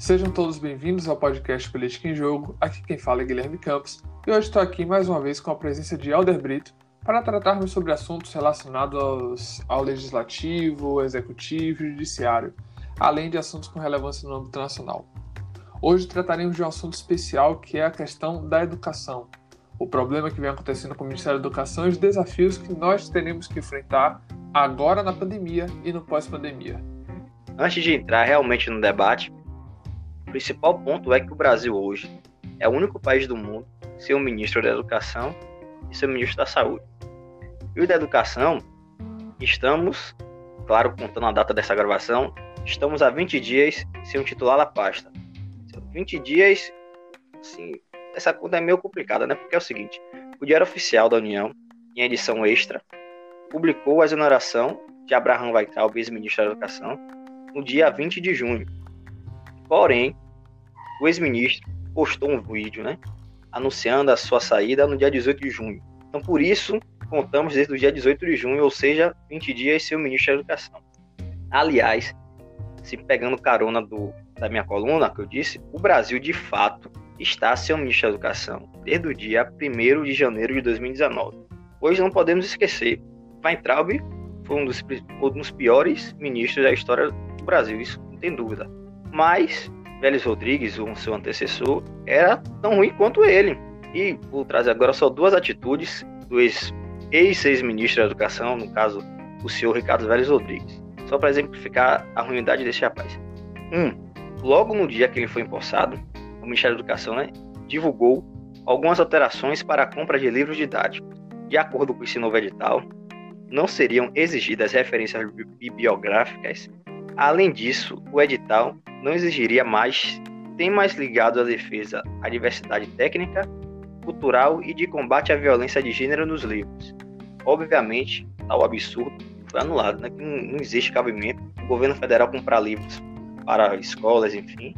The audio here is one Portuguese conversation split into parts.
Sejam todos bem-vindos ao podcast Política em Jogo. Aqui quem fala é Guilherme Campos e hoje estou aqui mais uma vez com a presença de Alder Brito para tratarmos sobre assuntos relacionados ao legislativo, executivo e judiciário, além de assuntos com relevância no âmbito nacional. Hoje trataremos de um assunto especial que é a questão da educação, o problema que vem acontecendo com o Ministério da Educação e os desafios que nós teremos que enfrentar agora na pandemia e no pós-pandemia. Antes de entrar realmente no debate, o principal ponto é que o Brasil hoje é o único país do mundo sem um ministro da Educação e seu ministro da Saúde. E o da Educação, estamos, claro, contando a data dessa gravação, estamos há 20 dias sem um titular da pasta. 20 dias, assim, essa conta é meio complicada, né? Porque é o seguinte: o Diário Oficial da União, em edição extra, publicou a exoneração de Abraham Weitraub, ex-ministro da Educação, no dia 20 de junho. Porém, o ex-ministro postou um vídeo, né, anunciando a sua saída no dia 18 de junho. Então, por isso, contamos desde o dia 18 de junho, ou seja, 20 dias sem o ministro da Educação. Aliás, se pegando carona do, da minha coluna, que eu disse, o Brasil de fato está sem o ministro da Educação desde o dia 1 de janeiro de 2019. Hoje não podemos esquecer, Weintraub foi um dos, um dos piores ministros da história do Brasil, isso não tem dúvida. Mas Vélez Rodrigues, o seu antecessor, era tão ruim quanto ele. E vou trazer agora só duas atitudes do ex-ex-ministro da Educação, no caso, o senhor Ricardo Vélez Rodrigues. Só para exemplificar a ruindade desse rapaz. Um, logo no dia que ele foi empossado, o Ministério da Educação né, divulgou algumas alterações para a compra de livros didáticos. De acordo com esse novo edital, não seriam exigidas referências bibliográficas. Além disso, o edital não exigiria mais temas ligados à defesa à diversidade técnica, cultural e de combate à violência de gênero nos livros. Obviamente, tal absurdo foi anulado, né? não, existe cabimento o governo federal comprar livros para escolas, enfim,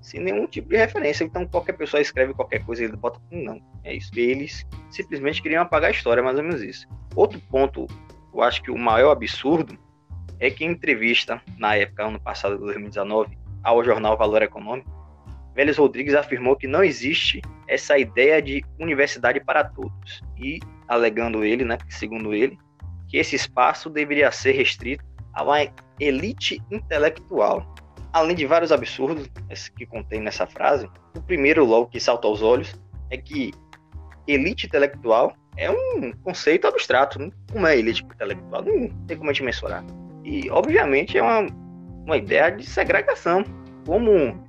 sem nenhum tipo de referência. Então, qualquer pessoa escreve qualquer coisa e ele bota. Não, é isso. Eles simplesmente queriam apagar a história, mais ou menos isso. Outro ponto, eu acho que o maior absurdo é que em entrevista, na época, ano passado, 2019, ao jornal Valor Econômico, Vélez Rodrigues afirmou que não existe essa ideia de universidade para todos e alegando ele, né, segundo ele, que esse espaço deveria ser restrito a uma elite intelectual. Além de vários absurdos que contém nessa frase, o primeiro logo que salta aos olhos é que elite intelectual é um conceito abstrato. Como é elite intelectual? Não tem como a gente mensurar. E, obviamente, é uma uma ideia de segregação. Como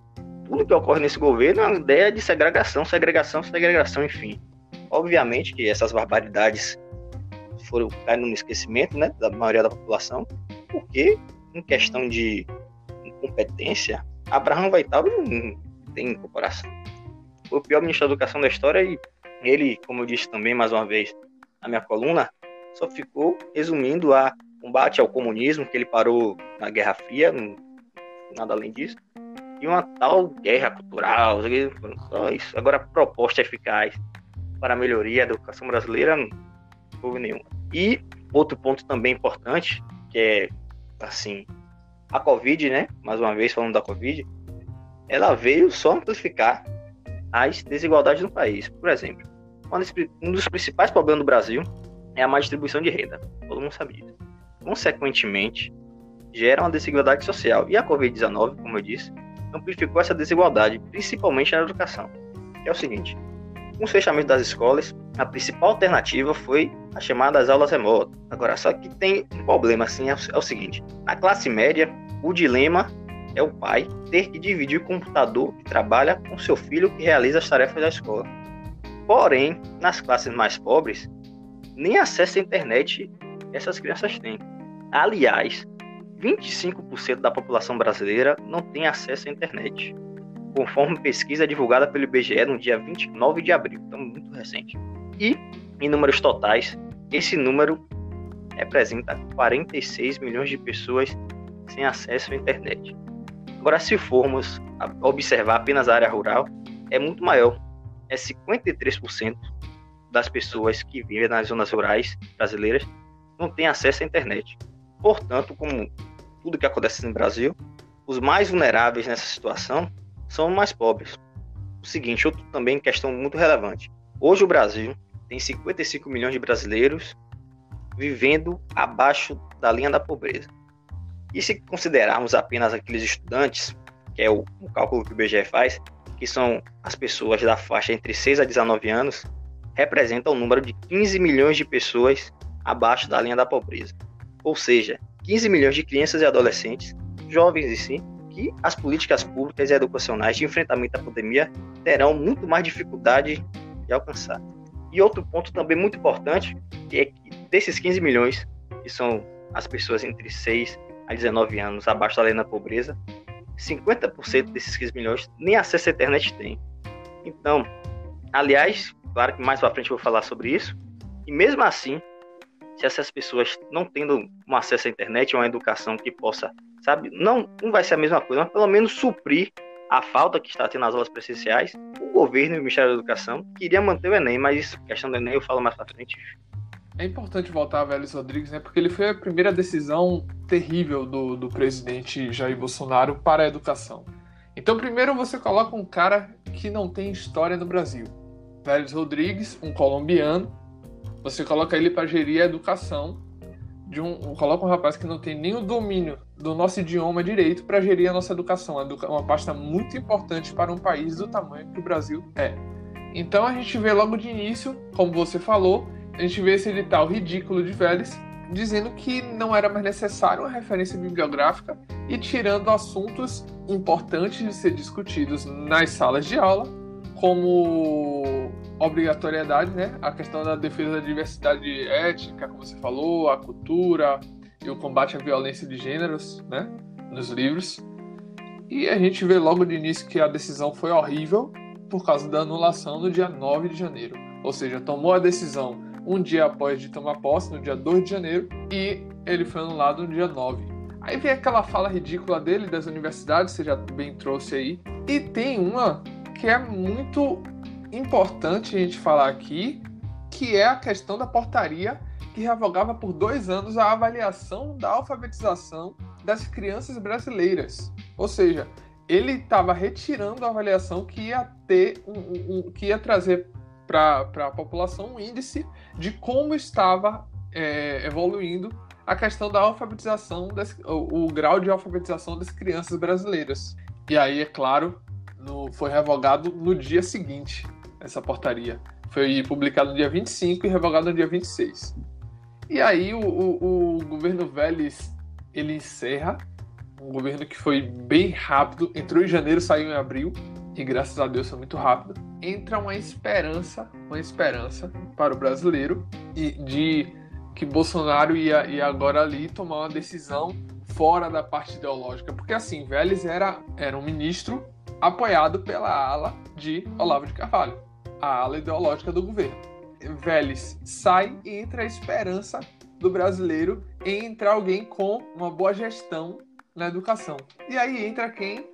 tudo que ocorre nesse governo é uma ideia de segregação, segregação, segregação, enfim. Obviamente que essas barbaridades foram caindo no esquecimento né, da maioria da população, porque em questão de incompetência, Abraham Weital não tem comparação. Foi o pior ministro da educação da história e ele, como eu disse também mais uma vez na minha coluna, só ficou resumindo a combate ao comunismo, que ele parou na Guerra Fria, nada além disso, e uma tal guerra cultural, isso. Agora, proposta eficaz para a melhoria da educação brasileira, não houve nenhuma. E outro ponto também importante, que é, assim, a Covid, né? Mais uma vez falando da Covid, ela veio só amplificar as desigualdades no país. Por exemplo, um dos principais problemas do Brasil é a má distribuição de renda. Todo mundo sabe disso consequentemente, gera uma desigualdade social. E a Covid-19, como eu disse, amplificou essa desigualdade, principalmente na educação. é o seguinte: com o fechamento das escolas, a principal alternativa foi a chamada das aulas remotas. Agora, só que tem um problema assim, é o, é seguinte: na classe média, o dilema é o pai ter que dividir o computador que trabalha com seu filho que realiza as tarefas da escola. Porém, nas classes mais pobres, nem acesso à internet essas crianças têm. Aliás, 25% da população brasileira não tem acesso à internet, conforme pesquisa divulgada pelo IBGE no dia 29 de abril, então muito recente. E, em números totais, esse número representa 46 milhões de pessoas sem acesso à internet. Agora, se formos observar apenas a área rural, é muito maior. É 53% das pessoas que vivem nas zonas rurais brasileiras não têm acesso à internet. Portanto, como tudo que acontece no Brasil, os mais vulneráveis nessa situação são mais pobres. O seguinte, outro também questão muito relevante. Hoje o Brasil tem 55 milhões de brasileiros vivendo abaixo da linha da pobreza. E se considerarmos apenas aqueles estudantes, que é o, o cálculo que o IBGE faz, que são as pessoas da faixa entre 6 a 19 anos, representa um número de 15 milhões de pessoas abaixo da linha da pobreza. Ou seja, 15 milhões de crianças e adolescentes, jovens e sim, que as políticas públicas e educacionais de enfrentamento à pandemia terão muito mais dificuldade de alcançar. E outro ponto também muito importante é que desses 15 milhões, que são as pessoas entre 6 a 19 anos abaixo da linha da pobreza, 50% desses 15 milhões nem acesso à internet tem. Então, aliás, claro que mais para frente eu vou falar sobre isso, e mesmo assim, se essas pessoas não tendo um acesso à internet, uma educação que possa, sabe, não, não vai ser a mesma coisa, mas pelo menos suprir a falta que está tendo nas aulas presenciais, o governo e o Ministério da Educação queria manter o Enem, mas questão do Enem eu falo mais para frente. É importante voltar a Vélez Rodrigues, né? Porque ele foi a primeira decisão terrível do, do presidente Jair Bolsonaro para a educação. Então, primeiro você coloca um cara que não tem história no Brasil. Vélez Rodrigues, um colombiano, você coloca ele para gerir a educação de um, coloca um rapaz que não tem nem o domínio do nosso idioma direito para gerir a nossa educação. É uma pasta muito importante para um país do tamanho que o Brasil é. Então a gente vê logo de início, como você falou, a gente vê esse edital ridículo de Vélez dizendo que não era mais necessário uma referência bibliográfica e tirando assuntos importantes de ser discutidos nas salas de aula, como obrigatoriedade, né? A questão da defesa da diversidade étnica, como você falou, a cultura e o combate à violência de gêneros, né? Nos livros. E a gente vê logo de início que a decisão foi horrível por causa da anulação no dia 9 de janeiro. Ou seja, tomou a decisão um dia após de tomar posse, no dia 2 de janeiro, e ele foi anulado no dia 9. Aí vem aquela fala ridícula dele das universidades, você já bem trouxe aí. E tem uma que é muito importante a gente falar aqui, que é a questão da portaria que revogava por dois anos a avaliação da alfabetização das crianças brasileiras. Ou seja, ele estava retirando a avaliação que ia ter um, um, que ia trazer para a população um índice de como estava é, evoluindo a questão da alfabetização, das, o, o, grau de alfabetização das crianças brasileiras. E aí, é claro, no, foi revogado no dia seguinte essa portaria. Foi publicado no dia 25 e revogado no dia 26. E aí o, o, o governo Vélez ele encerra, um governo que foi bem rápido, entrou em janeiro, saiu em abril, e graças a Deus foi muito rápido. Entra uma esperança, uma esperança para o brasileiro e de que Bolsonaro ia, ia agora ali tomar uma decisão fora da parte ideológica, porque assim, Vélez era, era um ministro apoiado pela ala de Olavo de Carvalho a ala ideológica do governo. Vélez sai e entra a esperança do brasileiro em entrar alguém com uma boa gestão na educação. E aí entra quem?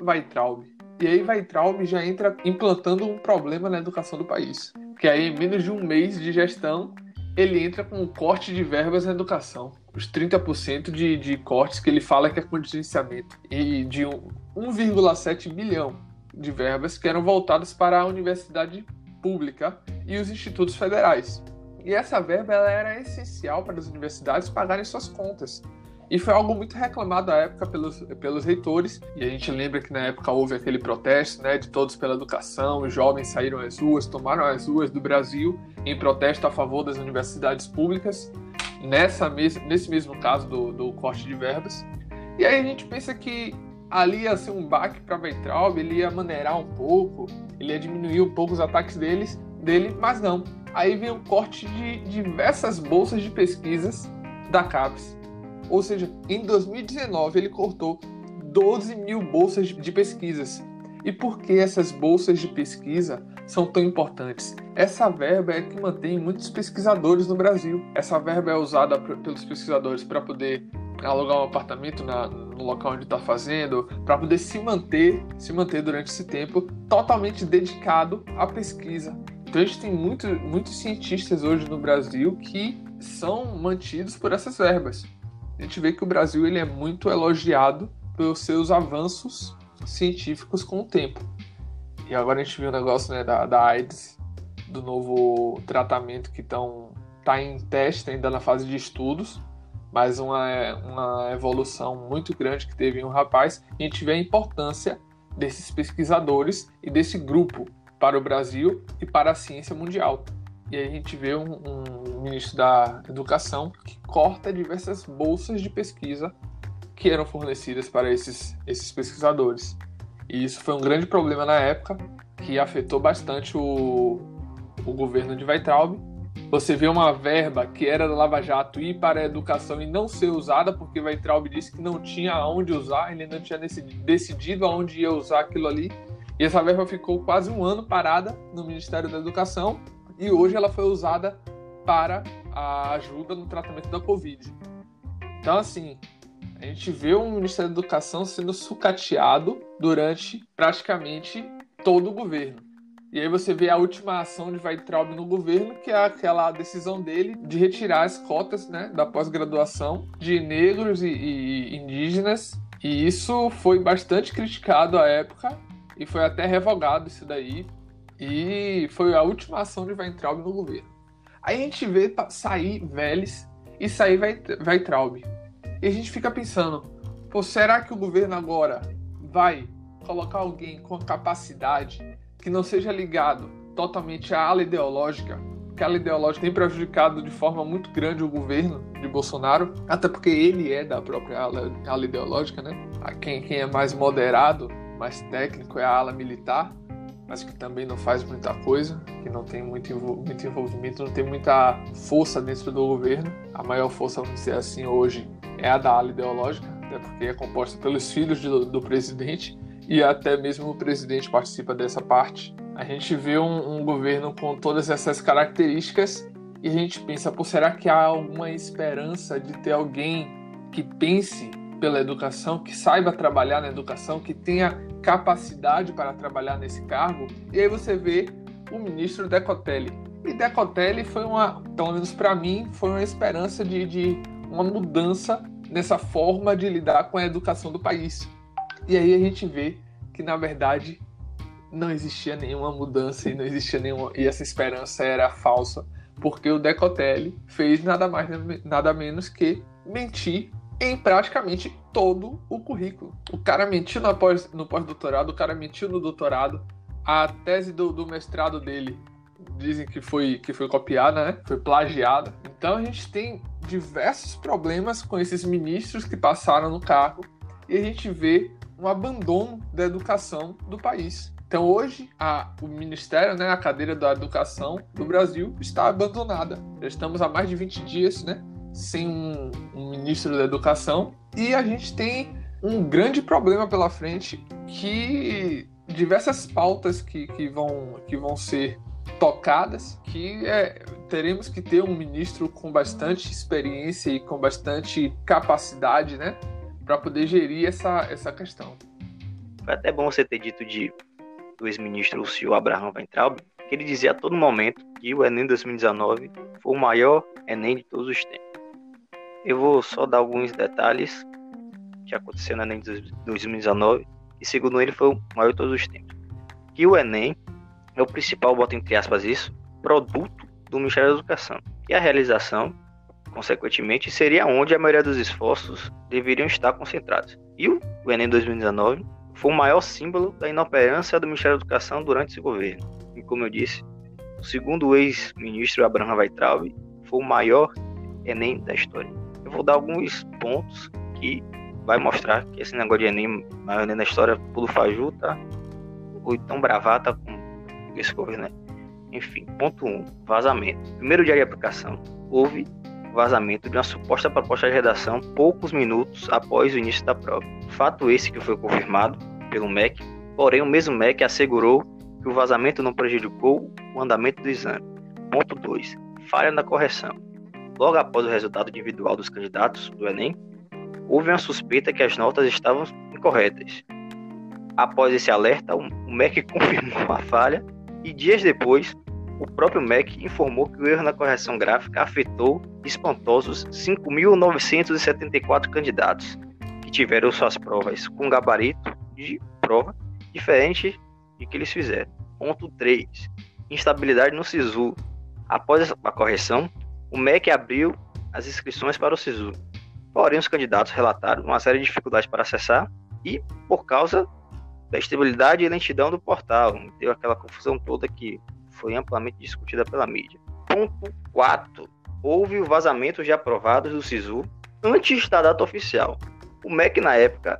Weitraub. E aí Weitraub já entra implantando um problema na educação do país. Que aí, em menos de um mês de gestão, ele entra com um corte de verbas na educação. Os 30% de, de cortes que ele fala que é contingenciamento. E de 1,7 bilhão de verbas que eram voltadas para a universidade pública e os institutos federais. E essa verba era essencial para as universidades pagarem suas contas. E foi algo muito reclamado à época pelos, pelos reitores, e a gente lembra que na época houve aquele protesto né, de todos pela educação, os jovens saíram às ruas, tomaram as ruas do Brasil em protesto a favor das universidades públicas, nessa mes nesse mesmo caso do, do corte de verbas. E aí a gente pensa que ali ia ser um baque para Weitraub, ele ia maneirar um pouco, ele ia diminuir um pouco os ataques deles, dele, mas não. Aí vem um corte de diversas bolsas de pesquisas da CAPES. Ou seja, em 2019 ele cortou 12 mil bolsas de pesquisas. E por que essas bolsas de pesquisa são tão importantes? Essa verba é que mantém muitos pesquisadores no Brasil. Essa verba é usada pelos pesquisadores para poder alugar um apartamento na, no local onde está fazendo, para poder se manter, se manter durante esse tempo totalmente dedicado à pesquisa. Então a gente tem muito, muitos cientistas hoje no Brasil que são mantidos por essas verbas. A gente vê que o Brasil ele é muito elogiado pelos seus avanços científicos com o tempo. E agora a gente viu o negócio né, da, da AIDS, do novo tratamento que estão tá em teste, ainda na fase de estudos, mas uma, uma evolução muito grande que teve em um rapaz. E a gente vê a importância desses pesquisadores e desse grupo para o Brasil e para a ciência mundial. E aí a gente vê um, um ministro da Educação que corta diversas bolsas de pesquisa que eram fornecidas para esses, esses pesquisadores. E isso foi um grande problema na época, que afetou bastante o, o governo de Weitraub. Você vê uma verba que era da Lava Jato ir para a educação e não ser usada, porque Weitraub disse que não tinha aonde usar, ele não tinha decidido aonde ia usar aquilo ali. E essa verba ficou quase um ano parada no Ministério da Educação e hoje ela foi usada para a ajuda no tratamento da Covid. Então, assim, a gente vê o Ministério da Educação sendo sucateado durante praticamente todo o governo. E aí você vê a última ação de Weitraub no governo, que é aquela decisão dele de retirar as cotas né, da pós-graduação de negros e, e indígenas. E isso foi bastante criticado à época e foi até revogado isso daí. E foi a última ação de Weintraub no governo. Aí a gente vê sair Vélez e sair Weintraub. E a gente fica pensando, pô, será que o governo agora vai colocar alguém com capacidade que não seja ligado totalmente à ala ideológica? Porque a ala ideológica tem prejudicado de forma muito grande o governo de Bolsonaro, até porque ele é da própria ala, ala ideológica, né? Quem, quem é mais moderado, mais técnico é a ala militar mas que também não faz muita coisa, que não tem muito, muito envolvimento, não tem muita força dentro do governo. A maior força, vamos dizer assim, hoje é a da ala ideológica, até porque é composta pelos filhos do, do presidente e até mesmo o presidente participa dessa parte. A gente vê um, um governo com todas essas características e a gente pensa, pô, será que há alguma esperança de ter alguém que pense pela educação, que saiba trabalhar na educação, que tenha capacidade para trabalhar nesse cargo. E aí você vê o ministro Decotelli. E Decotelli foi uma, pelo menos para mim, foi uma esperança de, de uma mudança nessa forma de lidar com a educação do país. E aí a gente vê que na verdade não existia nenhuma mudança e não existia nenhuma e essa esperança era falsa, porque o Decotelli fez nada mais nada menos que mentir em praticamente todo o currículo. O cara mentiu no pós-doutorado, o cara mentiu no doutorado, a tese do, do, mestrado dele dizem que foi, que foi copiada, né? Foi plagiada. Então a gente tem diversos problemas com esses ministros que passaram no cargo e a gente vê um abandono da educação do país. Então hoje a, o Ministério, né, a cadeira da educação do Brasil está abandonada. Já estamos há mais de 20 dias, né? sem um, um ministro da educação. E a gente tem um grande problema pela frente que diversas pautas que, que, vão, que vão ser tocadas, que é, teremos que ter um ministro com bastante experiência e com bastante capacidade, né, para poder gerir essa, essa questão. Foi até bom você ter dito de do ex-ministro Lucio Abraham Weintraub, que ele dizia a todo momento que o Enem 2019 foi o maior Enem de todos os tempos. Eu vou só dar alguns detalhes que aconteceu no Enem de 2019 e segundo ele foi o maior de todos os tempos. Que o Enem é o principal, bota entre aspas isso, produto do Ministério da Educação. E a realização, consequentemente, seria onde a maioria dos esforços deveriam estar concentrados. E o Enem 2019 foi o maior símbolo da inoperância do Ministério da Educação durante esse governo. E como eu disse, segundo o ex-ministro Abraham Weitraub, foi o maior Enem da história vou dar alguns pontos que vai mostrar que esse negócio de Enem, maior Enem da história, pulo fajuta, ou então bravata com governo. Né? Enfim, ponto 1, um, vazamento. Primeiro dia de aplicação, houve vazamento de uma suposta proposta de redação poucos minutos após o início da prova. Fato esse que foi confirmado pelo MEC, porém o mesmo MEC assegurou que o vazamento não prejudicou o andamento do exame. Ponto 2. Falha na correção. Logo após o resultado individual dos candidatos do Enem, houve uma suspeita que as notas estavam incorretas. Após esse alerta, o MEC confirmou a falha e dias depois, o próprio MEC informou que o erro na correção gráfica afetou espantosos 5.974 candidatos que tiveram suas provas com gabarito de prova diferente de que eles fizeram. Ponto 3. Instabilidade no SISU. Após a correção, o MEC abriu as inscrições para o SISU. Porém, os candidatos relataram uma série de dificuldades para acessar e por causa da estabilidade e lentidão do portal. Deu aquela confusão toda que foi amplamente discutida pela mídia. Ponto 4. Houve o vazamento de aprovados do SISU antes da data oficial. O MEC, na época,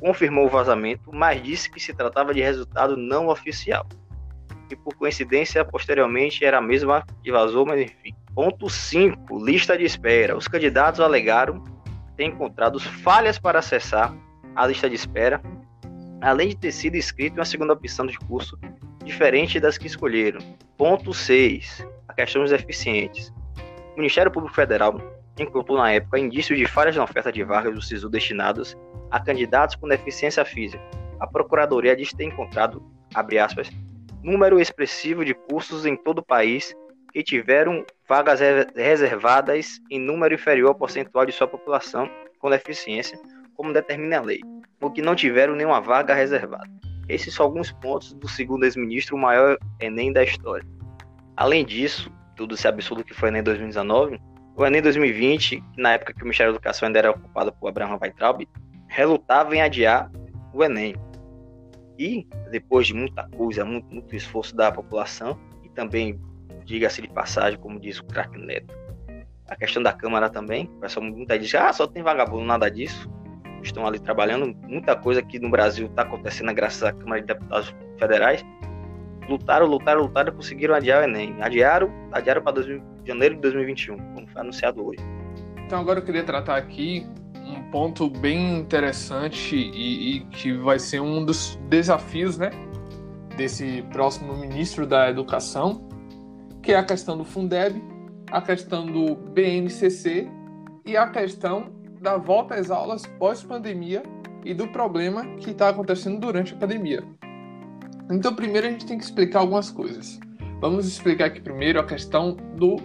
confirmou o vazamento, mas disse que se tratava de resultado não oficial. E por coincidência, posteriormente era a mesma que vazou, mas enfim. Ponto 5. Lista de espera. Os candidatos alegaram ter encontrado falhas para acessar a lista de espera, além de ter sido inscrito em uma segunda opção de curso diferente das que escolheram. Ponto 6. A questão dos deficientes. O Ministério Público Federal encontrou na época indícios de falhas na oferta de vagas do SISU destinadas a candidatos com deficiência física. A Procuradoria diz ter encontrado, abre aspas, número expressivo de cursos em todo o país que tiveram vagas reservadas em número inferior ao percentual de sua população com deficiência, como determina a lei, ou que não tiveram nenhuma vaga reservada. Esses são alguns pontos do segundo ex-ministro, o maior Enem da história. Além disso, tudo esse absurdo que foi o Enem 2019, o Enem 2020, na época que o Ministério da Educação ainda era ocupado por Abraham Weintraub, relutava em adiar o Enem. E, depois de muita coisa, muito, muito esforço da população, e também, diga-se de passagem, como diz o craque Neto, a questão da Câmara também, o pessoal muita diz, ah, só tem vagabundo, nada disso. Estão ali trabalhando, muita coisa aqui no Brasil está acontecendo graças à Câmara de Deputados Federais. Lutaram, lutaram, lutaram e conseguiram adiar o Enem. Adiaram, adiaram para janeiro de 2021, como foi anunciado hoje. Então agora eu queria tratar aqui um ponto bem interessante e, e, que vai ser um dos desafios, né, desse próximo ministro da Educação, que é a questão do Fundeb, a questão do BNCC e a questão da volta às aulas pós-pandemia e do problema que está acontecendo durante a pandemia. Então, primeiro a gente tem que explicar algumas coisas. Vamos explicar aqui primeiro a questão do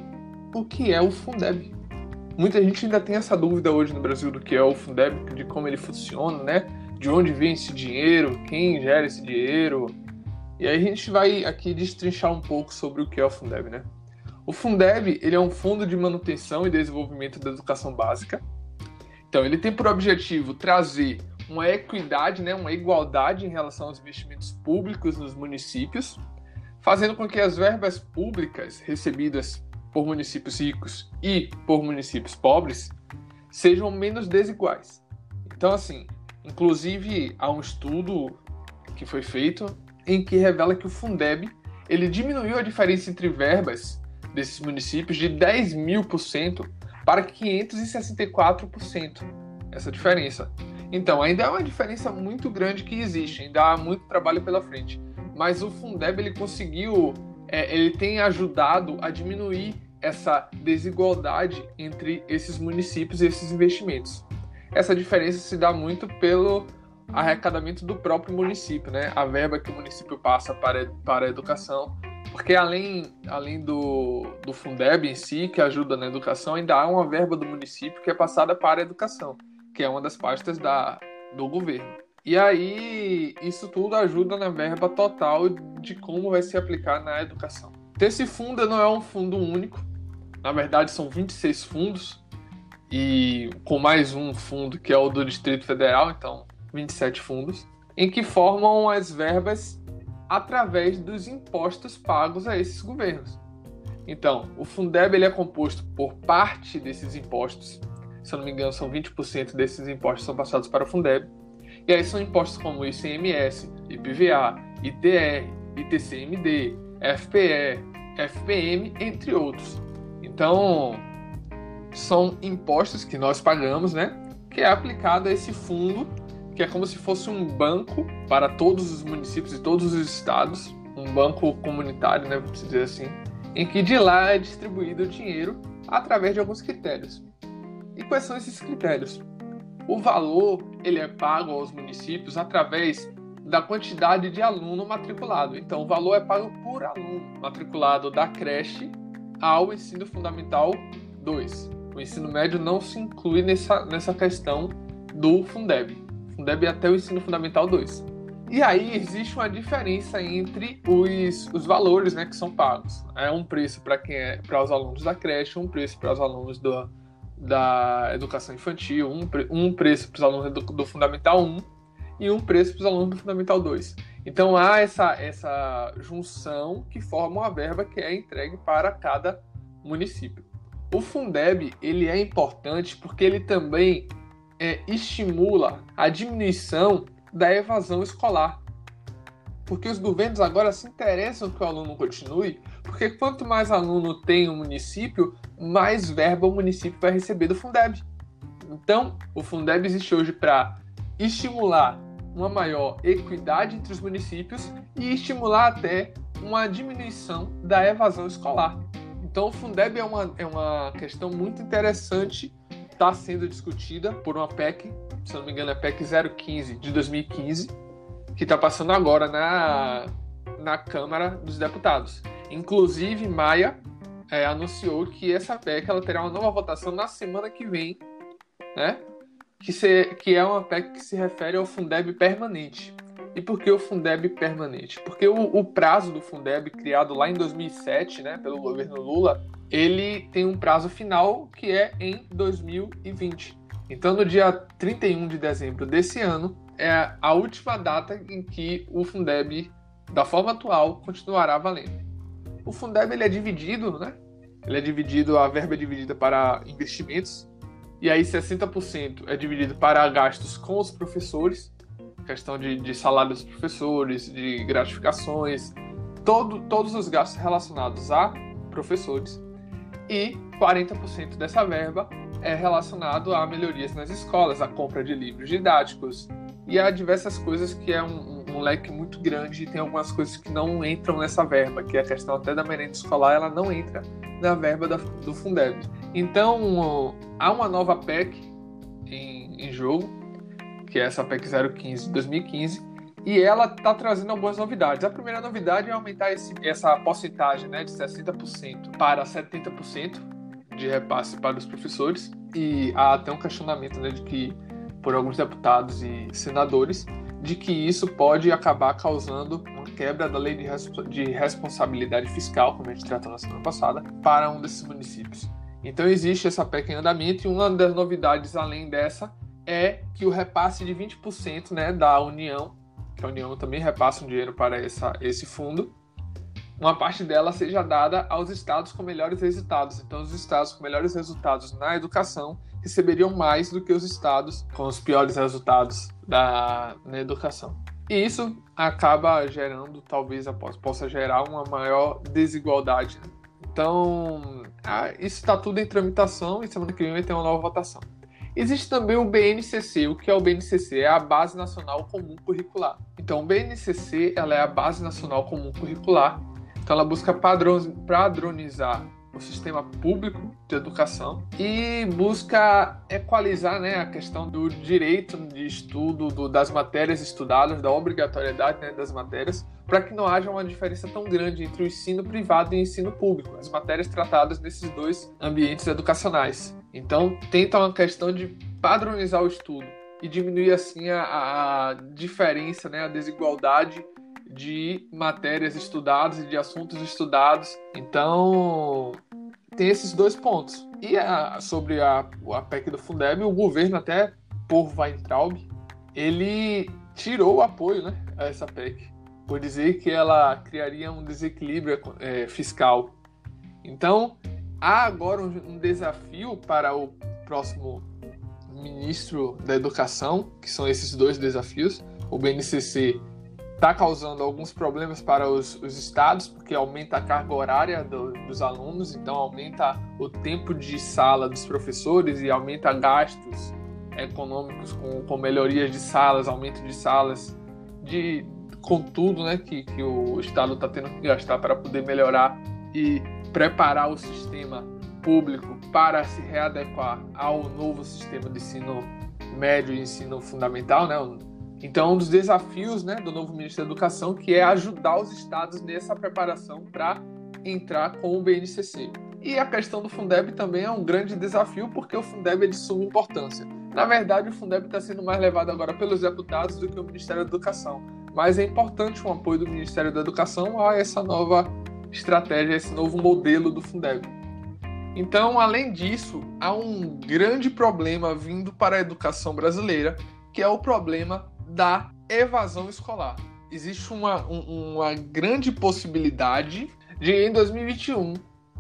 o que é o Fundeb. Muita gente ainda tem essa dúvida hoje no Brasil do que é o Fundeb, de como ele funciona, né? De onde vem esse dinheiro, quem gera esse dinheiro. E aí a gente vai aqui destrinchar um pouco sobre o que é o Fundeb, né? O Fundeb ele é um fundo de manutenção e desenvolvimento da educação básica. Então ele tem por objetivo trazer uma equidade, né, uma igualdade em relação aos investimentos públicos nos municípios, fazendo com que as verbas públicas recebidas por municípios ricos e por municípios pobres sejam menos desiguais. Então, assim, inclusive há um estudo que foi feito em que revela que o Fundeb ele diminuiu a diferença entre verbas desses municípios de 10 mil por cento para 564%. Essa diferença. Então, ainda é uma diferença muito grande que existe, ainda há muito trabalho pela frente. Mas o Fundeb ele conseguiu é, ele tem ajudado a diminuir essa desigualdade entre esses municípios e esses investimentos. Essa diferença se dá muito pelo arrecadamento do próprio município, né? A verba que o município passa para, para a educação. Porque além, além do, do Fundeb em si, que ajuda na educação, ainda há uma verba do município que é passada para a educação, que é uma das pastas da, do governo. E aí, isso tudo ajuda na verba total de como vai se aplicar na educação. Esse fundo não é um fundo único, na verdade são 26 fundos, e com mais um fundo que é o do Distrito Federal, então 27 fundos, em que formam as verbas através dos impostos pagos a esses governos. Então, o Fundeb ele é composto por parte desses impostos, se eu não me engano, são 20% desses impostos são passados para o Fundeb e aí são impostos como ICMS, IPVA, ITR, ITCMD, FPE, FPM, entre outros. Então, são impostos que nós pagamos, né? Que é aplicado a esse fundo, que é como se fosse um banco para todos os municípios e todos os estados, um banco comunitário, né? Vamos dizer assim, em que de lá é distribuído o dinheiro através de alguns critérios. E quais são esses critérios? O valor ele é pago aos municípios através da quantidade de aluno matriculado. Então, o valor é pago por aluno matriculado da creche ao ensino fundamental 2. O ensino médio não se inclui nessa, nessa questão do Fundeb. Fundeb até o ensino fundamental 2. E aí existe uma diferença entre os, os valores né, que são pagos. É um preço para quem é para os alunos da creche, um preço para os alunos do, da educação infantil, um, um preço para os alunos do, do, Fundamental 1 e um preço para os alunos do Fundamental 2. Então há essa, essa junção que forma uma verba que é entregue para cada município. O Fundeb ele é importante porque ele também é, estimula a diminuição da evasão escolar. Porque os governos agora se interessam que o aluno continue, porque quanto mais aluno tem o município, mais verba o município vai receber do Fundeb. Então, o Fundeb existe hoje para estimular uma maior equidade entre os municípios e estimular até uma diminuição da evasão escolar. Então, o Fundeb é uma, é uma questão muito interessante, está sendo discutida por uma PEC se não me engano, é PEC 015 de 2015, que está passando agora na, na Câmara dos Deputados. Inclusive, Maia é, anunciou que essa PEC ela terá uma nova votação na semana que vem, né? Que, se, que é uma PEC que se refere ao Fundeb permanente. E por que o Fundeb permanente? Porque o, o, prazo do Fundeb, criado lá em 2007, né, pelo governo Lula, ele tem um prazo final que é em 2020. Então, no dia 31 de dezembro desse ano, é a última data em que o Fundeb, da forma atual, continuará valendo. O Fundeb ele é dividido, né? Ele é dividido, a verba é dividida para investimentos, e aí 60% é dividido para gastos com os professores, questão de, de salário dos professores, de gratificações, todo, todos os gastos relacionados a professores, e 40% dessa verba é relacionado a melhorias nas escolas, a compra de livros didáticos e a diversas coisas que é um, um, leque muito grande e tem algumas coisas que não entram nessa verba, que é a questão até da merenda escolar, ela não entra na verba da, do Fundeb. Então, há uma nova PEC em, em jogo, que é essa PEC 015 de 2015, e ela está trazendo algumas novidades. A primeira novidade é aumentar esse, essa porcentagem né, de 60% para 70%, de repasse para os professores e há até um questionamento né, de que por alguns deputados e senadores de que isso pode acabar causando uma quebra da lei de, de responsabilidade fiscal, como a gente tratou na semana passada, para um desses municípios. Então existe essa PEC em andamento e uma das novidades além dessa é que o repasse de 20% né, da União, que a União também repassa um dinheiro para essa, esse fundo, uma parte dela seja dada aos estados com melhores resultados. Então, os estados com melhores resultados na educação receberiam mais do que os estados com os piores resultados da, na educação. E isso acaba gerando, talvez possa gerar uma maior desigualdade. Então, isso está tudo em tramitação e semana que vem vai ter uma nova votação. Existe também o BNCC. O que é o BNCC? É a Base Nacional Comum Curricular. Então, o BNCC ela é a Base Nacional Comum Curricular então ela busca padronizar o sistema público de educação e busca equalizar né, a questão do direito de estudo do, das matérias estudadas, da obrigatoriedade né, das matérias, para que não haja uma diferença tão grande entre o ensino privado e o ensino público, as matérias tratadas nesses dois ambientes educacionais. Então, tenta uma questão de padronizar o estudo e diminuir assim a, a diferença, né, a desigualdade de matérias estudadas e de assuntos estudados. Então, tem esses dois pontos. E a, sobre a, a PEC do Fundeb, o governo, até por Weintraub, ele tirou o apoio né, a essa PEC, por dizer que ela criaria um desequilíbrio é, fiscal. Então, há agora um, desafio para o próximo ministro da Educação, que são esses dois desafios. O BNCC está causando alguns problemas para os, os, estados, porque aumenta a carga horária do, dos alunos, então aumenta o tempo de sala dos professores e aumenta gastos econômicos com, com melhorias de salas, aumento de salas, de com tudo né, que, que o estado está tendo que gastar para poder melhorar e preparar o sistema público para se readequar ao novo sistema de ensino médio e ensino fundamental, né, então, um dos desafios né, do novo ministro da Educação que é ajudar os estados nessa preparação para entrar com o BNCC. E a questão do Fundeb também é um grande desafio, porque o Fundeb é de suma importância. Na verdade, o Fundeb está sendo mais levado agora pelos deputados do que o Ministério da Educação. mas é importante o apoio do Ministério da Educação a essa nova estratégia, esse novo modelo do Fundeb. Então, além disso, há um grande problema vindo para a educação brasileira, que é o problema da evasão escolar. Existe uma, um, uma grande possibilidade de, em 2021,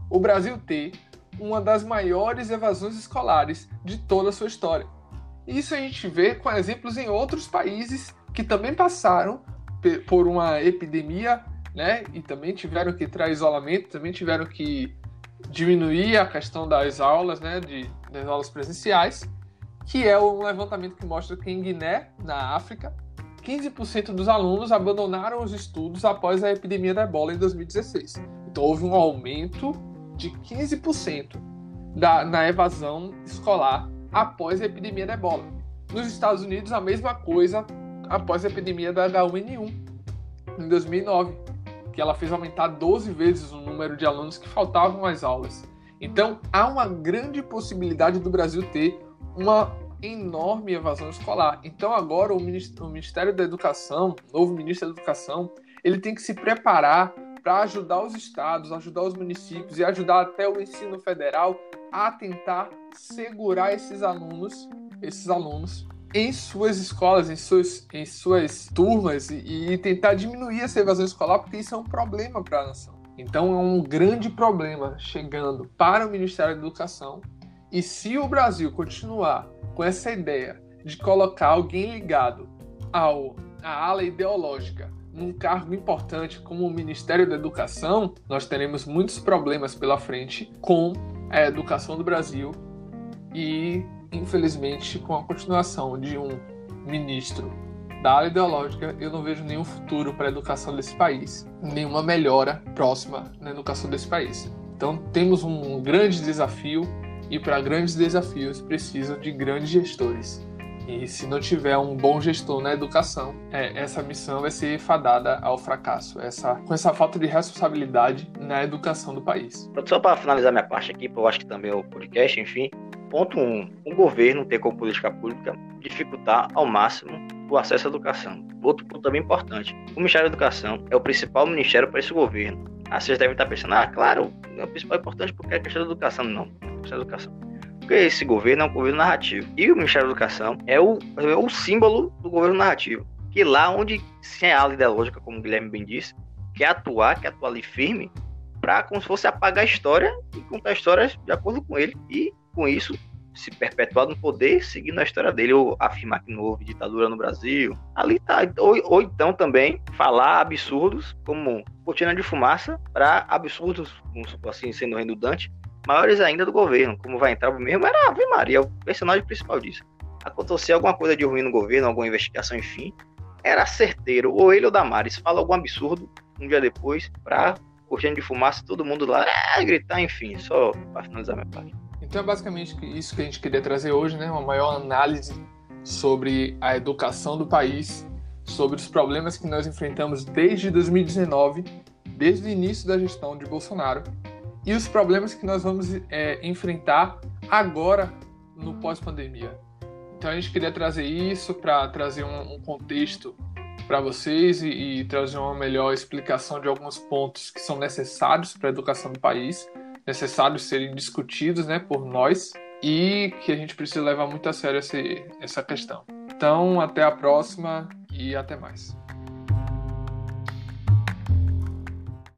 o Brasil ter uma das maiores evasões escolares de toda a sua história. Isso a gente vê com exemplos em outros países que também passaram por uma epidemia, né? E também tiveram que entrar isolamento, também tiveram que diminuir a questão das aulas, né? De, das aulas presenciais, que é um levantamento que mostra que em Guiné, na África, 15% dos alunos abandonaram os estudos após a epidemia da ebola em 2016. Então houve um aumento de 15% da, na evasão escolar após a epidemia da ebola. Nos Estados Unidos, a mesma coisa após a epidemia da H1N1 em 2009, que ela fez aumentar 12 vezes o número de alunos que faltavam às aulas. Então, há uma grande possibilidade do Brasil ter uma enorme evasão escolar. Então, agora o Ministério da Educação, novo ministro da Educação, ele tem que se preparar para ajudar os estados, ajudar os municípios e ajudar até o ensino federal a tentar segurar esses alunos, esses alunos em suas escolas, em suas, em suas turmas e, e tentar diminuir essa evasão escolar, porque isso é um problema para a nação. Então é um grande problema chegando para o Ministério da Educação. E se o Brasil continuar com essa ideia de colocar alguém ligado ao, à ala ideológica num cargo importante como o Ministério da Educação, nós teremos muitos problemas pela frente com a educação do Brasil e, infelizmente, com a continuação de um ministro da área ideológica, eu não vejo nenhum futuro para a educação desse país, nenhuma melhora próxima na educação desse país. Então, temos um grande desafio e para grandes desafios precisa de grandes gestores. E se não tiver um bom gestor na educação, é, essa missão vai ser fadada ao fracasso, essa, com essa falta de responsabilidade na educação do país. Só para finalizar minha parte aqui, eu acho que também é o podcast, enfim. Ponto 1. Um, o governo tem como política pública dificultar ao máximo o acesso à educação. Outro ponto também importante: o Ministério da Educação é o principal ministério para esse governo. Ah, vocês devem estar pensando, ah, claro, é o principal importante porque é a questão da educação. Não, é a questão da educação. Porque esse governo é um governo narrativo. E o Ministério da Educação é o, é o símbolo do governo narrativo. Que lá onde se é a ideológica, como o Guilherme bem disse, quer atuar, quer atuar ali firme, para como se fosse apagar a história e contar histórias de acordo com ele. E com isso se perpetuar no poder, seguindo a história dele, ou afirmar que não houve ditadura no Brasil. Ali tá. Ou, ou então também falar absurdos, como cortina de fumaça, para absurdos, assim, sendo redundante, maiores ainda do governo. Como vai entrar mesmo, era Ave Maria, o personagem principal disso. Acontecer alguma coisa de ruim no governo, alguma investigação, enfim, era certeiro, ou ele ou Damares, fala algum absurdo um dia depois, pra cortina de fumaça, todo mundo lá é, gritar, enfim, só para finalizar minha parte. Então é basicamente isso que a gente queria trazer hoje, né? Uma maior análise sobre a educação do país, sobre os problemas que nós enfrentamos desde 2019, desde o início da gestão de Bolsonaro, e os problemas que nós vamos é, enfrentar agora no pós-pandemia. Então a gente queria trazer isso para trazer um, um contexto para vocês e, e trazer uma melhor explicação de alguns pontos que são necessários para a educação do país necessários serem discutidos né, por nós e que a gente precisa levar muito a sério esse, essa questão. Então, até a próxima e até mais.